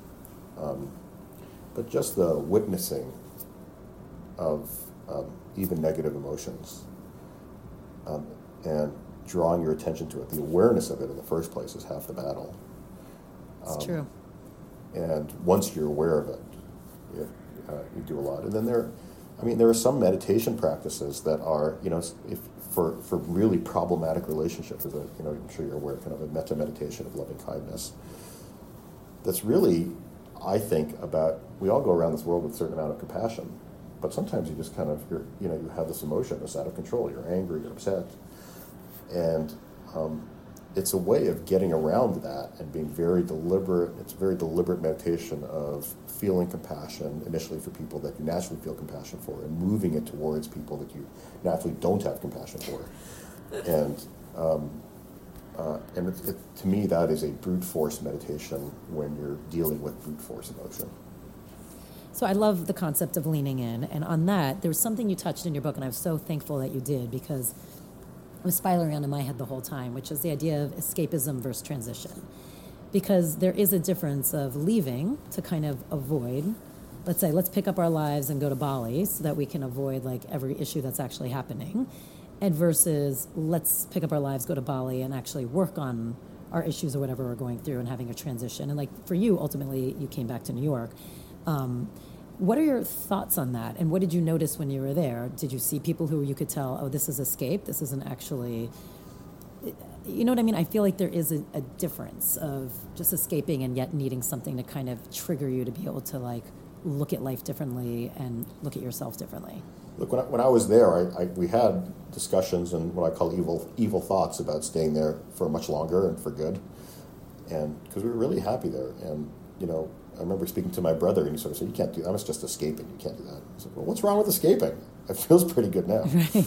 Um, but just the witnessing of um, even negative emotions um, and drawing your attention to it. The awareness of it in the first place is half the battle. It's um, true. And once you're aware of it, it uh, you do a lot. And then there, I mean, there are some meditation practices that are, you know, if for, for really problematic relationships, as a, you know, I'm sure you're aware, kind of a metta meditation of loving kindness. That's really, I think, about we all go around this world with a certain amount of compassion, but sometimes you just kind of, you're, you know, you have this emotion that's out of control. You're angry, you're upset. And um, it's a way of getting around that and being very deliberate. It's a very deliberate meditation of feeling compassion initially for people that you naturally feel compassion for and moving it towards people that you naturally don't have compassion for. And um, uh, and it, it, to me, that is a brute force meditation when you're dealing with brute force emotion. So I love the concept of leaning in. And on that, there was something you touched in your book, and I was so thankful that you did because it was spiraling around in my head the whole time, which is the idea of escapism versus transition. Because there is a difference of leaving to kind of avoid, let's say, let's pick up our lives and go to Bali so that we can avoid like every issue that's actually happening. And versus let's pick up our lives, go to Bali, and actually work on our issues or whatever we're going through and having a transition. And like for you, ultimately, you came back to New York. Um, what are your thoughts on that? And what did you notice when you were there? Did you see people who you could tell, oh, this is escape? This isn't actually. You know what I mean? I feel like there is a, a difference of just escaping and yet needing something to kind of trigger you to be able to like look at life differently and look at yourself differently. Look, when I, when I was there, I, I, we had discussions and what I call evil evil thoughts about staying there for much longer and for good, and because we were really happy there, and you know, I remember speaking to my brother, and he sort of said, "You can't do that. I was just escaping. You can't do that." I said, "Well, what's wrong with escaping? It feels pretty good now." Right.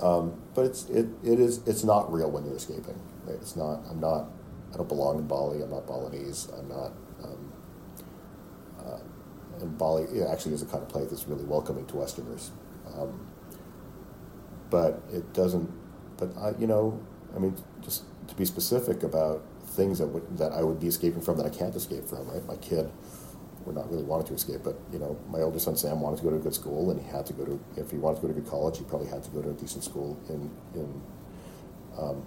Um, but it's it, it is it's not real when you're escaping. Right? It's not. I'm not. I don't belong in Bali. I'm not Balinese. I'm not. Um, uh, and Bali it actually is a kind of place that's really welcoming to Westerners. Um, but it doesn't. But I, you know, I mean, just to be specific about things that that I would be escaping from that I can't escape from. Right, my kid would not really wanted to escape, but you know, my older son Sam wanted to go to a good school, and he had to go to. If he wanted to go to good college, he probably had to go to a decent school in in um,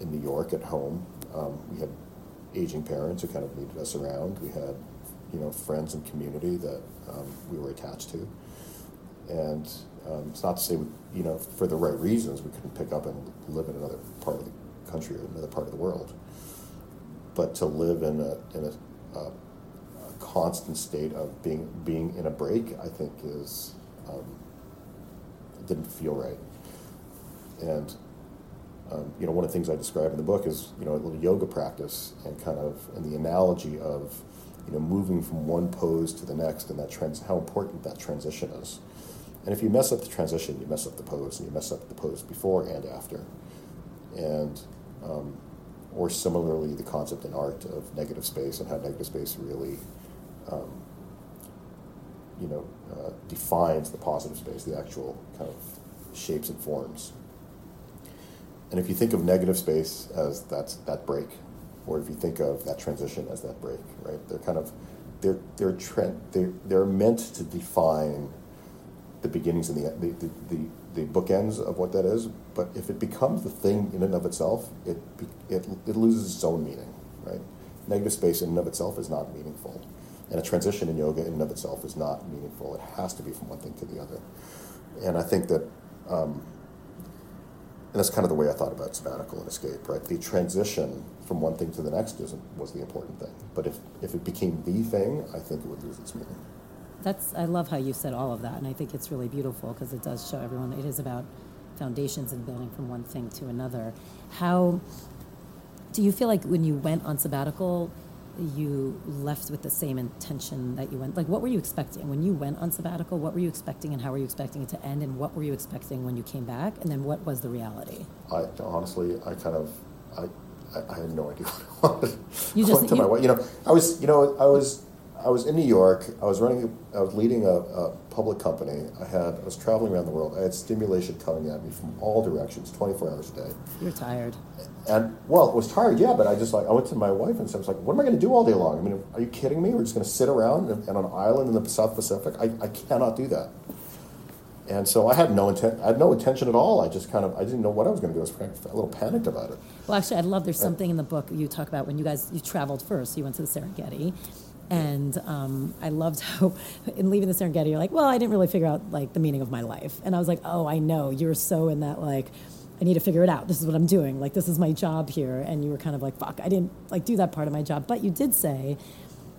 in New York at home. Um, we had aging parents who kind of needed us around. We had you know friends and community that um, we were attached to, and um, it's not to say we, you know for the right reasons we couldn't pick up and live in another part of the country or another part of the world but to live in a in a, a constant state of being being in a break, I think is um, didn't feel right. And um, you know, one of the things I describe in the book is you know a little yoga practice and kind of and the analogy of you know moving from one pose to the next and that trans how important that transition is. And if you mess up the transition, you mess up the pose, and you mess up the pose before and after. And um, or similarly the concept in art of negative space and how negative space really um, you know uh, defines the positive space the actual kind of shapes and forms and if you think of negative space as that's that break, or if you think of that transition as that break, right? They're kind of they're they're trend they're, they're meant to define the beginnings and the the, the, the the bookends of what that is, but if it becomes the thing in and of itself, it, it, it loses its own meaning, right? Negative space in and of itself is not meaningful. And a transition in yoga in and of itself is not meaningful. It has to be from one thing to the other. And I think that, um, and that's kind of the way I thought about sabbatical and escape, right? The transition from one thing to the next isn't, was the important thing. But if, if it became the thing, I think it would lose its meaning that's I love how you said all of that, and I think it's really beautiful because it does show everyone it is about foundations and building from one thing to another. How do you feel like when you went on sabbatical, you left with the same intention that you went? Like, what were you expecting when you went on sabbatical? What were you expecting, and how were you expecting it to end? And what were you expecting when you came back? And then what was the reality? I honestly, I kind of, I, I, I had no idea what I wanted. You just to you, my, you know, I was, you know, I was I was in New York. I was running. I was leading a, a, public company. I had. I was traveling around the world. I had stimulation coming at me from all directions, twenty four hours a day. You're tired. And well, I was tired, yeah. But I just like I went to my wife and said, I was like, "What am I going to do all day long? I mean, are you kidding me? We're just going to sit around and, and on an island in the South Pacific? I, I cannot do that." And so I had no intent. I had no intention at all. I just kind of I didn't know what I was going to do. I was kind of a little panicked about it. Well, actually, I love. There's something in the book you talk about when you guys you traveled first. You went to the Serengeti, and um, I loved how, in leaving the Serengeti, you're like, well, I didn't really figure out like the meaning of my life. And I was like, oh, I know. You're so in that like, I need to figure it out. This is what I'm doing. Like, this is my job here. And you were kind of like, fuck, I didn't like do that part of my job. But you did say,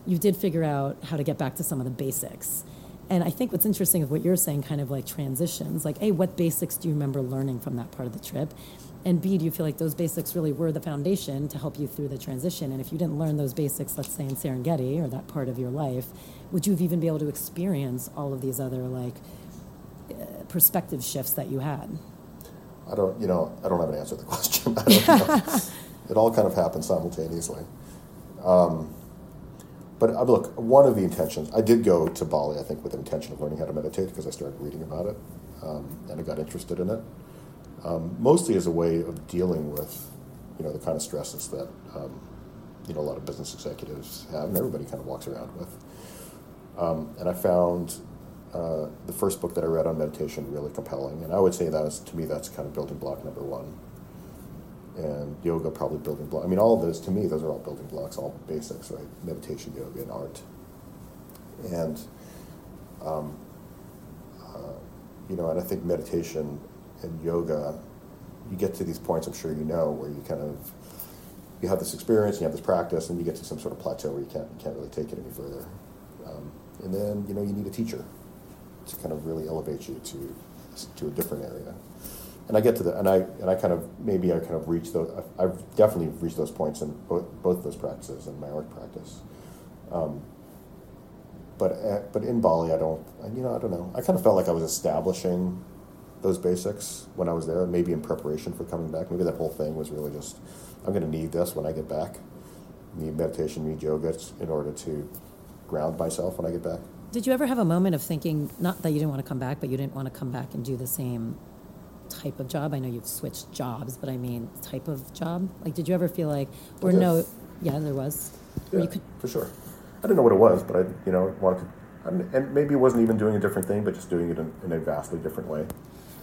you did figure out how to get back to some of the basics. And I think what's interesting of what you're saying, kind of like transitions, like, hey, what basics do you remember learning from that part of the trip? And B, do you feel like those basics really were the foundation to help you through the transition? And if you didn't learn those basics, let's say in Serengeti or that part of your life, would you have even be able to experience all of these other like uh, perspective shifts that you had? I don't, you know, I don't have an answer to the question. It all kind of happened simultaneously. Um, but uh, look, one of the intentions, I did go to Bali, I think, with the intention of learning how to meditate because I started reading about it um, and I got interested in it um, mostly as a way of dealing with, you know, the kind of stresses that, um, you know, a lot of business executives have, and everybody kind of walks around with. Um, and I found uh, the first book that I read on meditation really compelling, and I would say that is, to me, that's kind of building block number one. And yoga, probably building block. I mean, all of those to me, those are all building blocks, all basics, right? Meditation, yoga, and art. And um, uh, you know, and I think meditation in yoga, you get to these points, I'm sure you know, where you kind of you have this experience, you have this practice, and you get to some sort of plateau where you can't you can't really take it any further. Um, and then you know you need a teacher to kind of really elevate you to to a different area. And I get to the and I and I kind of maybe I kind of reach those. I've definitely reached those points in both both those practices in my art practice. Um, but uh, but in Bali, I don't. You know, I don't know. I kind of felt like I was establishing those basics when I was there, maybe in preparation for coming back. Maybe that whole thing was really just, I'm going to need this when I get back. Need meditation, need yoga in order to ground myself when I get back. Did you ever have a moment of thinking, not that you didn't want to come back, but you didn't want to come back and do the same type of job? I know you've switched jobs, but I mean, type of job? Like, did you ever feel like, or no, yeah, there was. Yeah, could, for sure. I didn't know what it was, but I, you know, wanted to, and maybe it wasn't even doing a different thing, but just doing it in, in a vastly different way.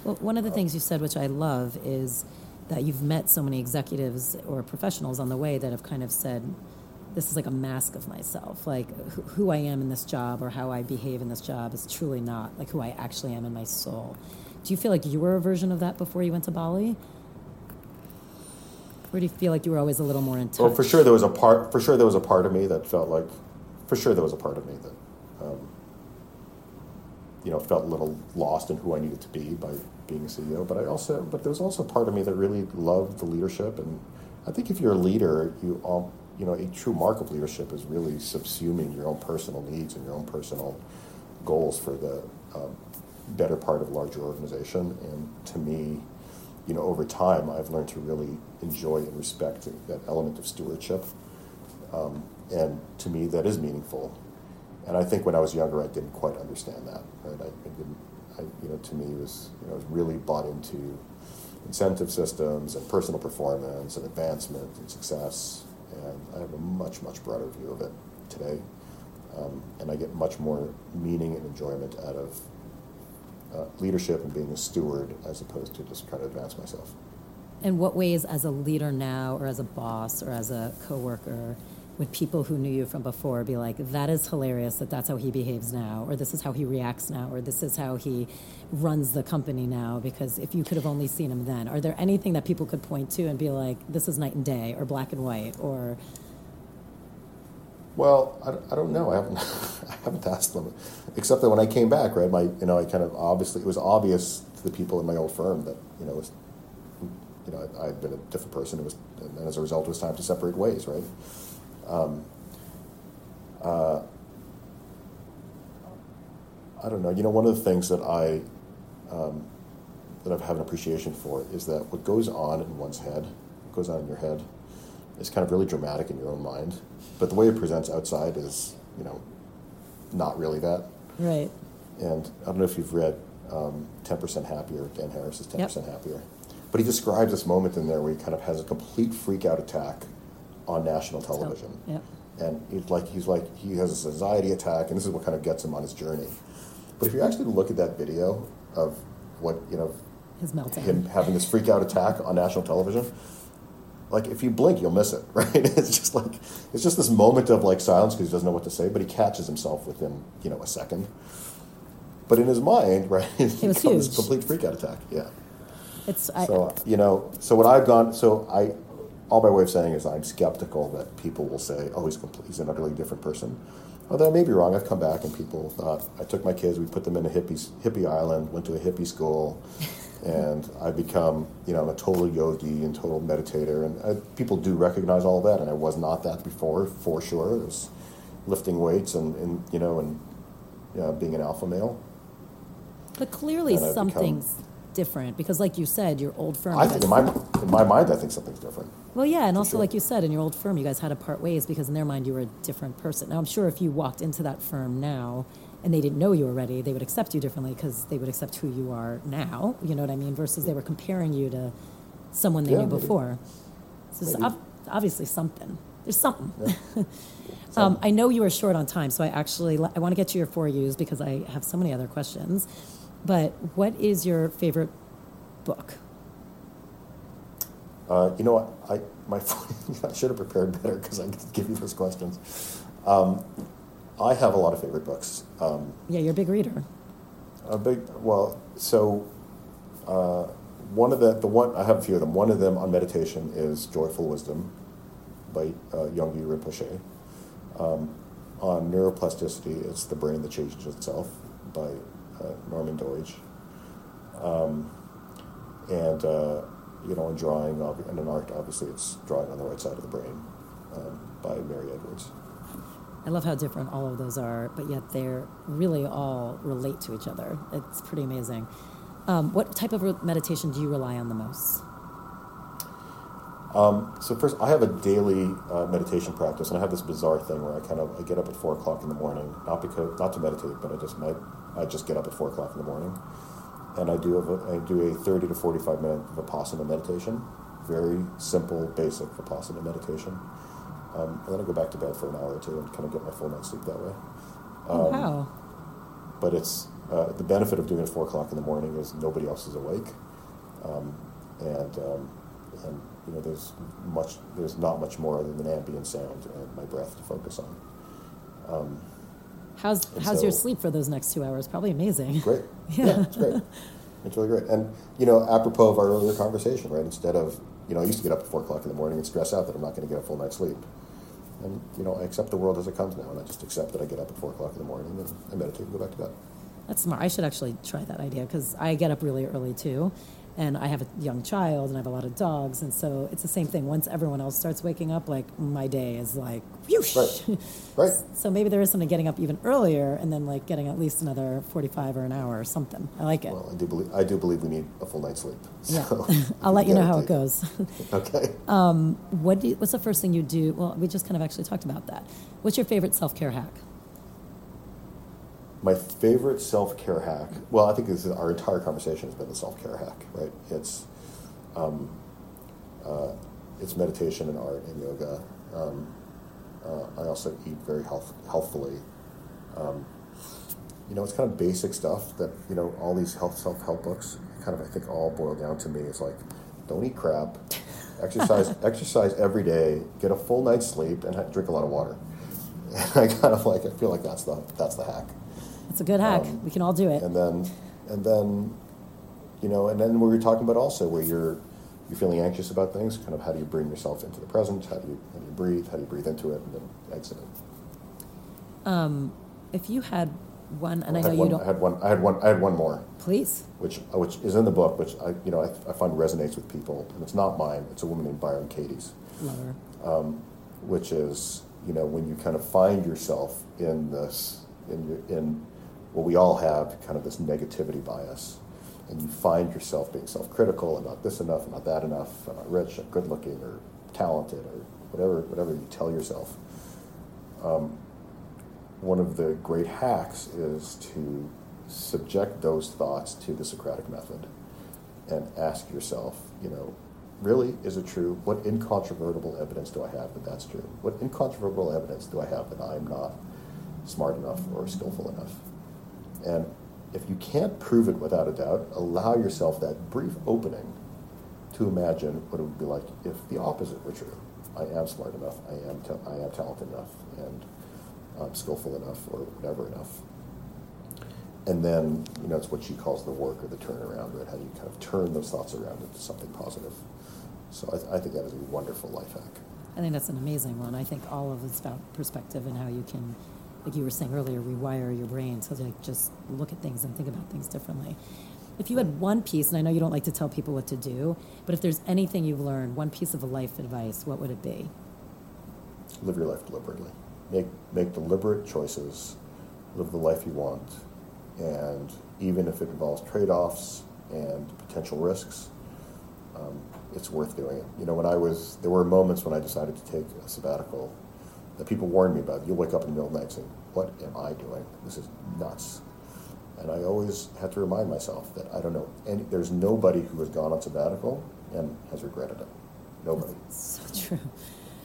Well, one of the things you said, which I love, is that you've met so many executives or professionals on the way that have kind of said, this is like a mask of myself. Like who I am in this job or how I behave in this job is truly not like who I actually am in my soul. Do you feel like you were a version of that before you went to Bali? Or do you feel like you were always a little more in touch? Well, for sure there was a part. For sure there was a part of me that felt like, for sure there was a part of me that um, you know, felt a little lost in who I needed to be by being a CEO. But I also, but there was also part of me that really loved the leadership. And I think if you're a leader, you all, you know, a true mark of leadership is really subsuming your own personal needs and your own personal goals for the um, better part of a larger organization. And to me, you know, over time, I've learned to really enjoy and respect that element of stewardship. Um, and to me, that is meaningful and I think when I was younger, I didn't quite understand that. Right? I, I didn't. I, you know, to me, was you know, was really bought into incentive systems and personal performance and advancement and success. And I have a much, much broader view of it today. Um, and I get much more meaning and enjoyment out of uh, leadership and being a steward as opposed to just trying to advance myself. In what ways, as a leader now, or as a boss, or as a coworker, would people who knew you from before be like, "That is hilarious that that's how he behaves now, or this is how he reacts now, or this is how he runs the company now"? Because if you could have only seen him then, are there anything that people could point to and be like, "This is night and day," or black and white, or well, I, I don't know. I haven't I haven't asked them, except that when I came back, right, my you know I kind of obviously it was obvious to the people in my old firm that you know was you know I had been a different person. It was and as a result, it was time to separate ways, right? Um, uh, I don't know. You know, one of the things that I um, that I've had an appreciation for is that what goes on in one's head, what goes on in your head, is kind of really dramatic in your own mind, but the way it presents outside is, you know, not really that. right? And I don't know if you've read um, 10% Happier, Dan Harris is 10% Yep. Happier. But he describes this moment in there where he kind of has a complete freak out attack on national television. Yep. And he's like, he's like, he has this anxiety attack, and this is what kind of gets him on his journey. But if you actually look at that video of what, you know, His meltdown. him having this freak out attack on national television, like if you blink, you'll miss it, right? It's just like it's just this moment of like silence because he doesn't know what to say, but he catches himself within you know a second. But in his mind, right, it was becomes huge. a complete freak out attack. Yeah. It's I, So you know, so what I've gone, so I, all by way of saying is I'm skeptical that people will say, oh, he's complete, he's an utterly different person. Although I may be wrong. I've come back and people thought I took my kids, we put them in a hippie hippie island, went to a hippie school, and I've become you know a total yogi and total meditator, and I, people do recognize all that, and I was not that before for sure. It was lifting weights and, and you know and uh, being an alpha male. but clearly something's different because, like you said, your old firm. I think in my in my mind, I think something's different. Well, yeah, and also sure. like you said, in your old firm, you guys had to part ways because in their mind you were a different person. Now, I'm sure if you walked into that firm now and they didn't know you already, they would accept you differently because they would accept who you are now. You know what I mean? Versus they were comparing you to someone they Yeah, knew maybe. before. So Maybe. ob- obviously something. There's something. Yeah. Um, I know you are short on time, so I actually I want to get to your four U's because I have so many other questions. But what is your favorite book? Uh, you know what? I my I should have prepared better because I could give you those questions. Um, I have a lot of favorite books. Um, Yeah, you're a big reader. a big well, so uh, one of the the one I have a few of them. One of them on meditation is Joyful Wisdom by uh, Yogi Rinpoche. Um, on neuroplasticity, it's The Brain That Changes Itself by uh, Norman Doidge. Um, and uh, you know, in drawing and in art, obviously, it's drawing on the right side of the brain um, by Mary Edwards. I love how different all of those are, but yet they're really all relate to each other. It's pretty amazing. Um, what type of meditation do you rely on the most? Um, so first, I have a daily uh, meditation practice, and I have this bizarre thing where I kind of I get up at four o'clock in the morning, not because not to meditate, but I just might I just get up at four o'clock in the morning, and I do a, I do a thirty to forty five minute vipassana meditation, very simple, basic vipassana meditation, um, and then I go back to bed for an hour or two and kind of get my full night's sleep that way. Oh, Um, wow. but it's uh, the benefit of doing it at four o'clock in the morning is nobody else is awake, um, and um, and you know there's much there's not much more than the ambient sound and my breath to focus on. How's, and how's your so- sleep for those next two hours? Probably amazing. great, Yeah. yeah. it's great. It's really great, and you know apropos of our earlier conversation, right? Instead of you know I used to get up at four o'clock in the morning and stress out that I'm not going to get a full night's sleep. And you know, I accept the world as it comes now, and I just accept that I get up at four o'clock in the morning and I meditate and go back to bed. That's smart. I should actually try that idea because I get up really early too. And I have a young child and I have a lot of dogs. And so it's the same thing. Once everyone else starts waking up, like my day is like, whoosh. Right. Right. So maybe there is something getting up even earlier and then like getting at least another 45 or an hour or something. I like it. Well, I do believe I do believe we need a full night's sleep. yeah. So, I'll let you know how it goes. Okay. Um, what do you, what's the first thing you do? Well, we just kind of actually talked about that. What's your favorite self care hack? My favorite self care hack. Well, I think this is our entire conversation has been the self care hack, right? It's um, uh, it's meditation and art and yoga. Um, uh, I also eat very health, healthfully. Um, you know, it's kind of basic stuff that you know all these health self help books kind of I think all boil down to me. It's like don't eat crap, exercise exercise every day, get a full night's sleep, and drink a lot of water. And I kind of like I feel like that's the that's the hack. It's a good hack. Um, we can all do it. And then and then you know, and then we were talking about also where you're you're feeling anxious about things, kind of how do you bring yourself into the present? How do you how do you breathe? How do you breathe into it and then exit it? Um, if you had one, and I, I know one, you don't. I had one. I had one. I had one more. Please. Which which is in the book, which I you know I, I find resonates with people, and it's not mine. It's a woman named Byron Katie's. Love her. Um, which is you know when you kind of find yourself in this in your, in what we all have kind of this negativity bias, and you find yourself being self-critical and not this enough, not that enough, I'm not rich, I'm good-looking, or talented, or whatever whatever you tell yourself. Um, one of the great hacks is to subject those thoughts to the Socratic method and ask yourself, you know, really, is it true? What incontrovertible evidence do I have that that's true? What incontrovertible evidence do I have that I'm not smart enough or skillful enough? And if you can't prove it without a doubt, allow yourself that brief opening to imagine what it would be like if the opposite were true. I am smart enough, I am, I am talented enough, and I'm skillful enough or whatever enough. And then, you know, it's what she calls the work or the turnaround, right? How do you kind of turn those thoughts around into something positive? So I, th- I think that is a wonderful life hack. I think that's an amazing one. I think all of it's about perspective and how you can, like you were saying earlier, rewire your brain to just look at things and think about things differently. If you had one piece, and I know you don't like to tell people what to do, but if there's anything you've learned, one piece of life advice, what would it be? Live your life deliberately make make deliberate choices, live the life you want, and even if it involves trade-offs and potential risks, um, it's worth doing it. You know, when I was there were moments when I decided to take a sabbatical that people warn me about. You'll wake up in the middle of the night saying, "What am I doing? This is nuts." And I always had to remind myself that I don't know. Any, there's nobody who has gone on sabbatical and has regretted it. Nobody. That's so true.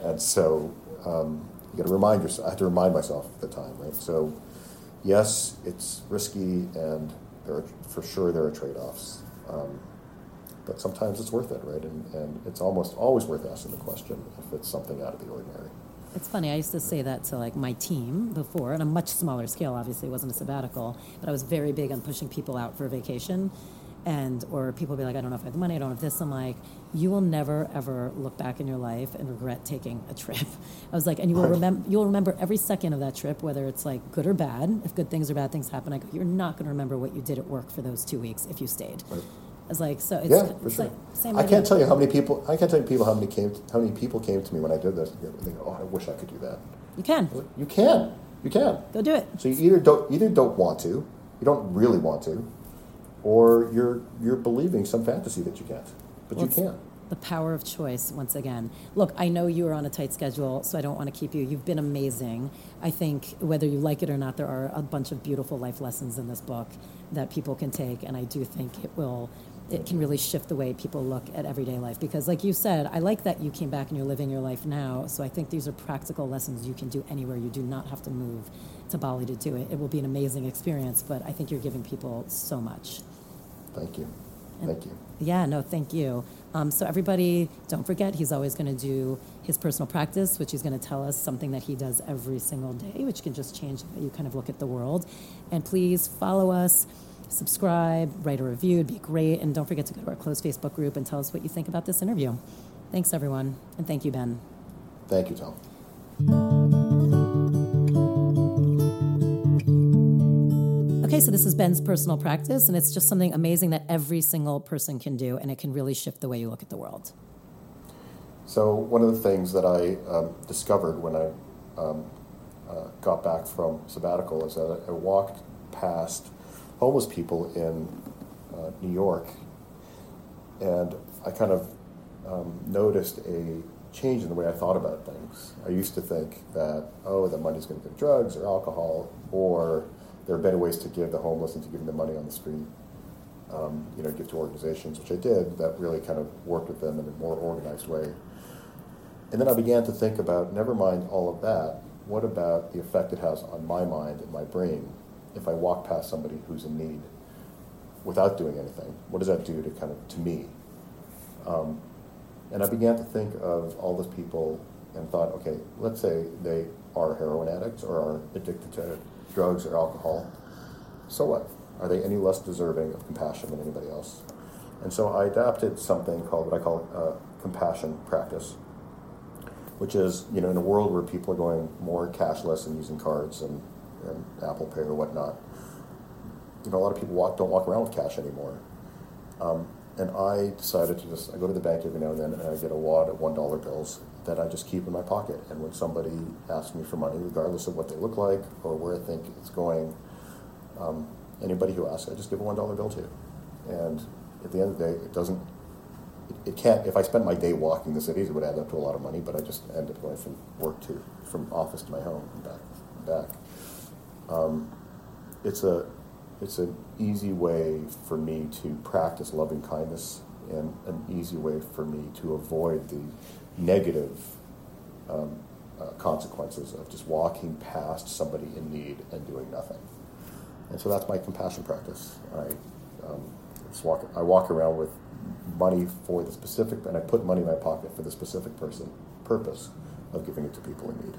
And so um, you got to remind yourself. I have to remind myself at the time, right? So, yes, it's risky, and there are, for sure there are trade-offs, um, but sometimes it's worth it, right? And, and it's almost always worth asking the question if it's something out of the ordinary. It's funny. I used to say that to like my team before, on a much smaller scale. Obviously, it wasn't a sabbatical, but I was very big on pushing people out for vacation and or people be like, I don't know if I have the money, I don't have this. I'm like, you will never ever look back in your life and regret taking a trip. I was like, and you will remember you'll remember every second of that trip, whether it's like good or bad. If good things or bad things happen, I go, you're not going to remember what you did at work for those two weeks if you stayed. Right. I was like, so it's, yeah, for it's sure. like same. I idea. can't tell you how many people. I can't tell you people how many came. To, how many people came to me when I did this. They go, oh, I wish I could do that. You can. You can. You can. Go do it. So you either don't either don't want to, you don't really want to, or you're you're believing some fantasy that you can't, but well, you can. The power of choice, once again. Look, I know you are on a tight schedule, so I don't want to keep you. You've been amazing. I think whether you like it or not, there are a bunch of beautiful life lessons in this book that people can take, and I do think it will it can really shift the way people look at everyday life. Because, like you said, I like that you came back and you're living your life now. So I think these are practical lessons you can do anywhere. You do not have to move to Bali to do it. It will be an amazing experience, but I think you're giving people so much. Thank you. And thank you. Yeah, no, thank you. Um, so, everybody, don't forget, he's always going to do his personal practice, which he's going to tell us something that he does every single day, which can just change the way you kind of look at the world. And please follow us, subscribe, write a review. It'd be great. And don't forget to go to our closed Facebook group and tell us what you think about this interview. Thanks, everyone. And thank you, Ben. Thank you, Tom. Okay, so this is Ben's personal practice, and it's just something amazing that every single person can do, and it can really shift the way you look at the world. So, one of the things that I um, discovered when I um, uh, got back from sabbatical is that I walked past homeless people in uh, New York, and I kind of um, noticed a change in the way I thought about things. I used to think that, oh, the money's going to go to drugs or alcohol, or there are better ways to give the homeless and to give them the money on the street. um, you know, give to organizations, which I did, that really kind of worked with them in a more organized way. And then I began to think about, never mind all of that, what about the effect it has on my mind and my brain if I walk past somebody who's in need without doing anything? What does that do to kind of to me? Um, and I began to think of all those people and thought, okay, let's say they are heroin addicts or are addicted to drugs or alcohol. So what? Are they any less deserving of compassion than anybody else? And so I adapted something called what I call a compassion practice, which is, you know, in a world where people are going more cashless and using cards and, and Apple Pay or whatnot, you know, a lot of people walk, don't walk around with cash anymore. Um, and I decided to just, I go to the bank every now and then and I get a wad of $1 bills that I just keep in my pocket. And when somebody asks me for money, regardless of what they look like or where I think it's going, um, anybody who asks, I just give a $1 bill to. And at the end of the day, it doesn't, it, it can't, if I spent my day walking the cities, it would add up to a lot of money, but I just end up going from work to, from office to my home and back. And back. Um, it's a, it's an easy way for me to practice loving kindness and an easy way for me to avoid the negative um, uh, consequences of just walking past somebody in need and doing nothing. And so that's my compassion practice. I um, just walk. I walk around with money for the specific, and I put money in my pocket for the specific person purpose of giving it to people in need.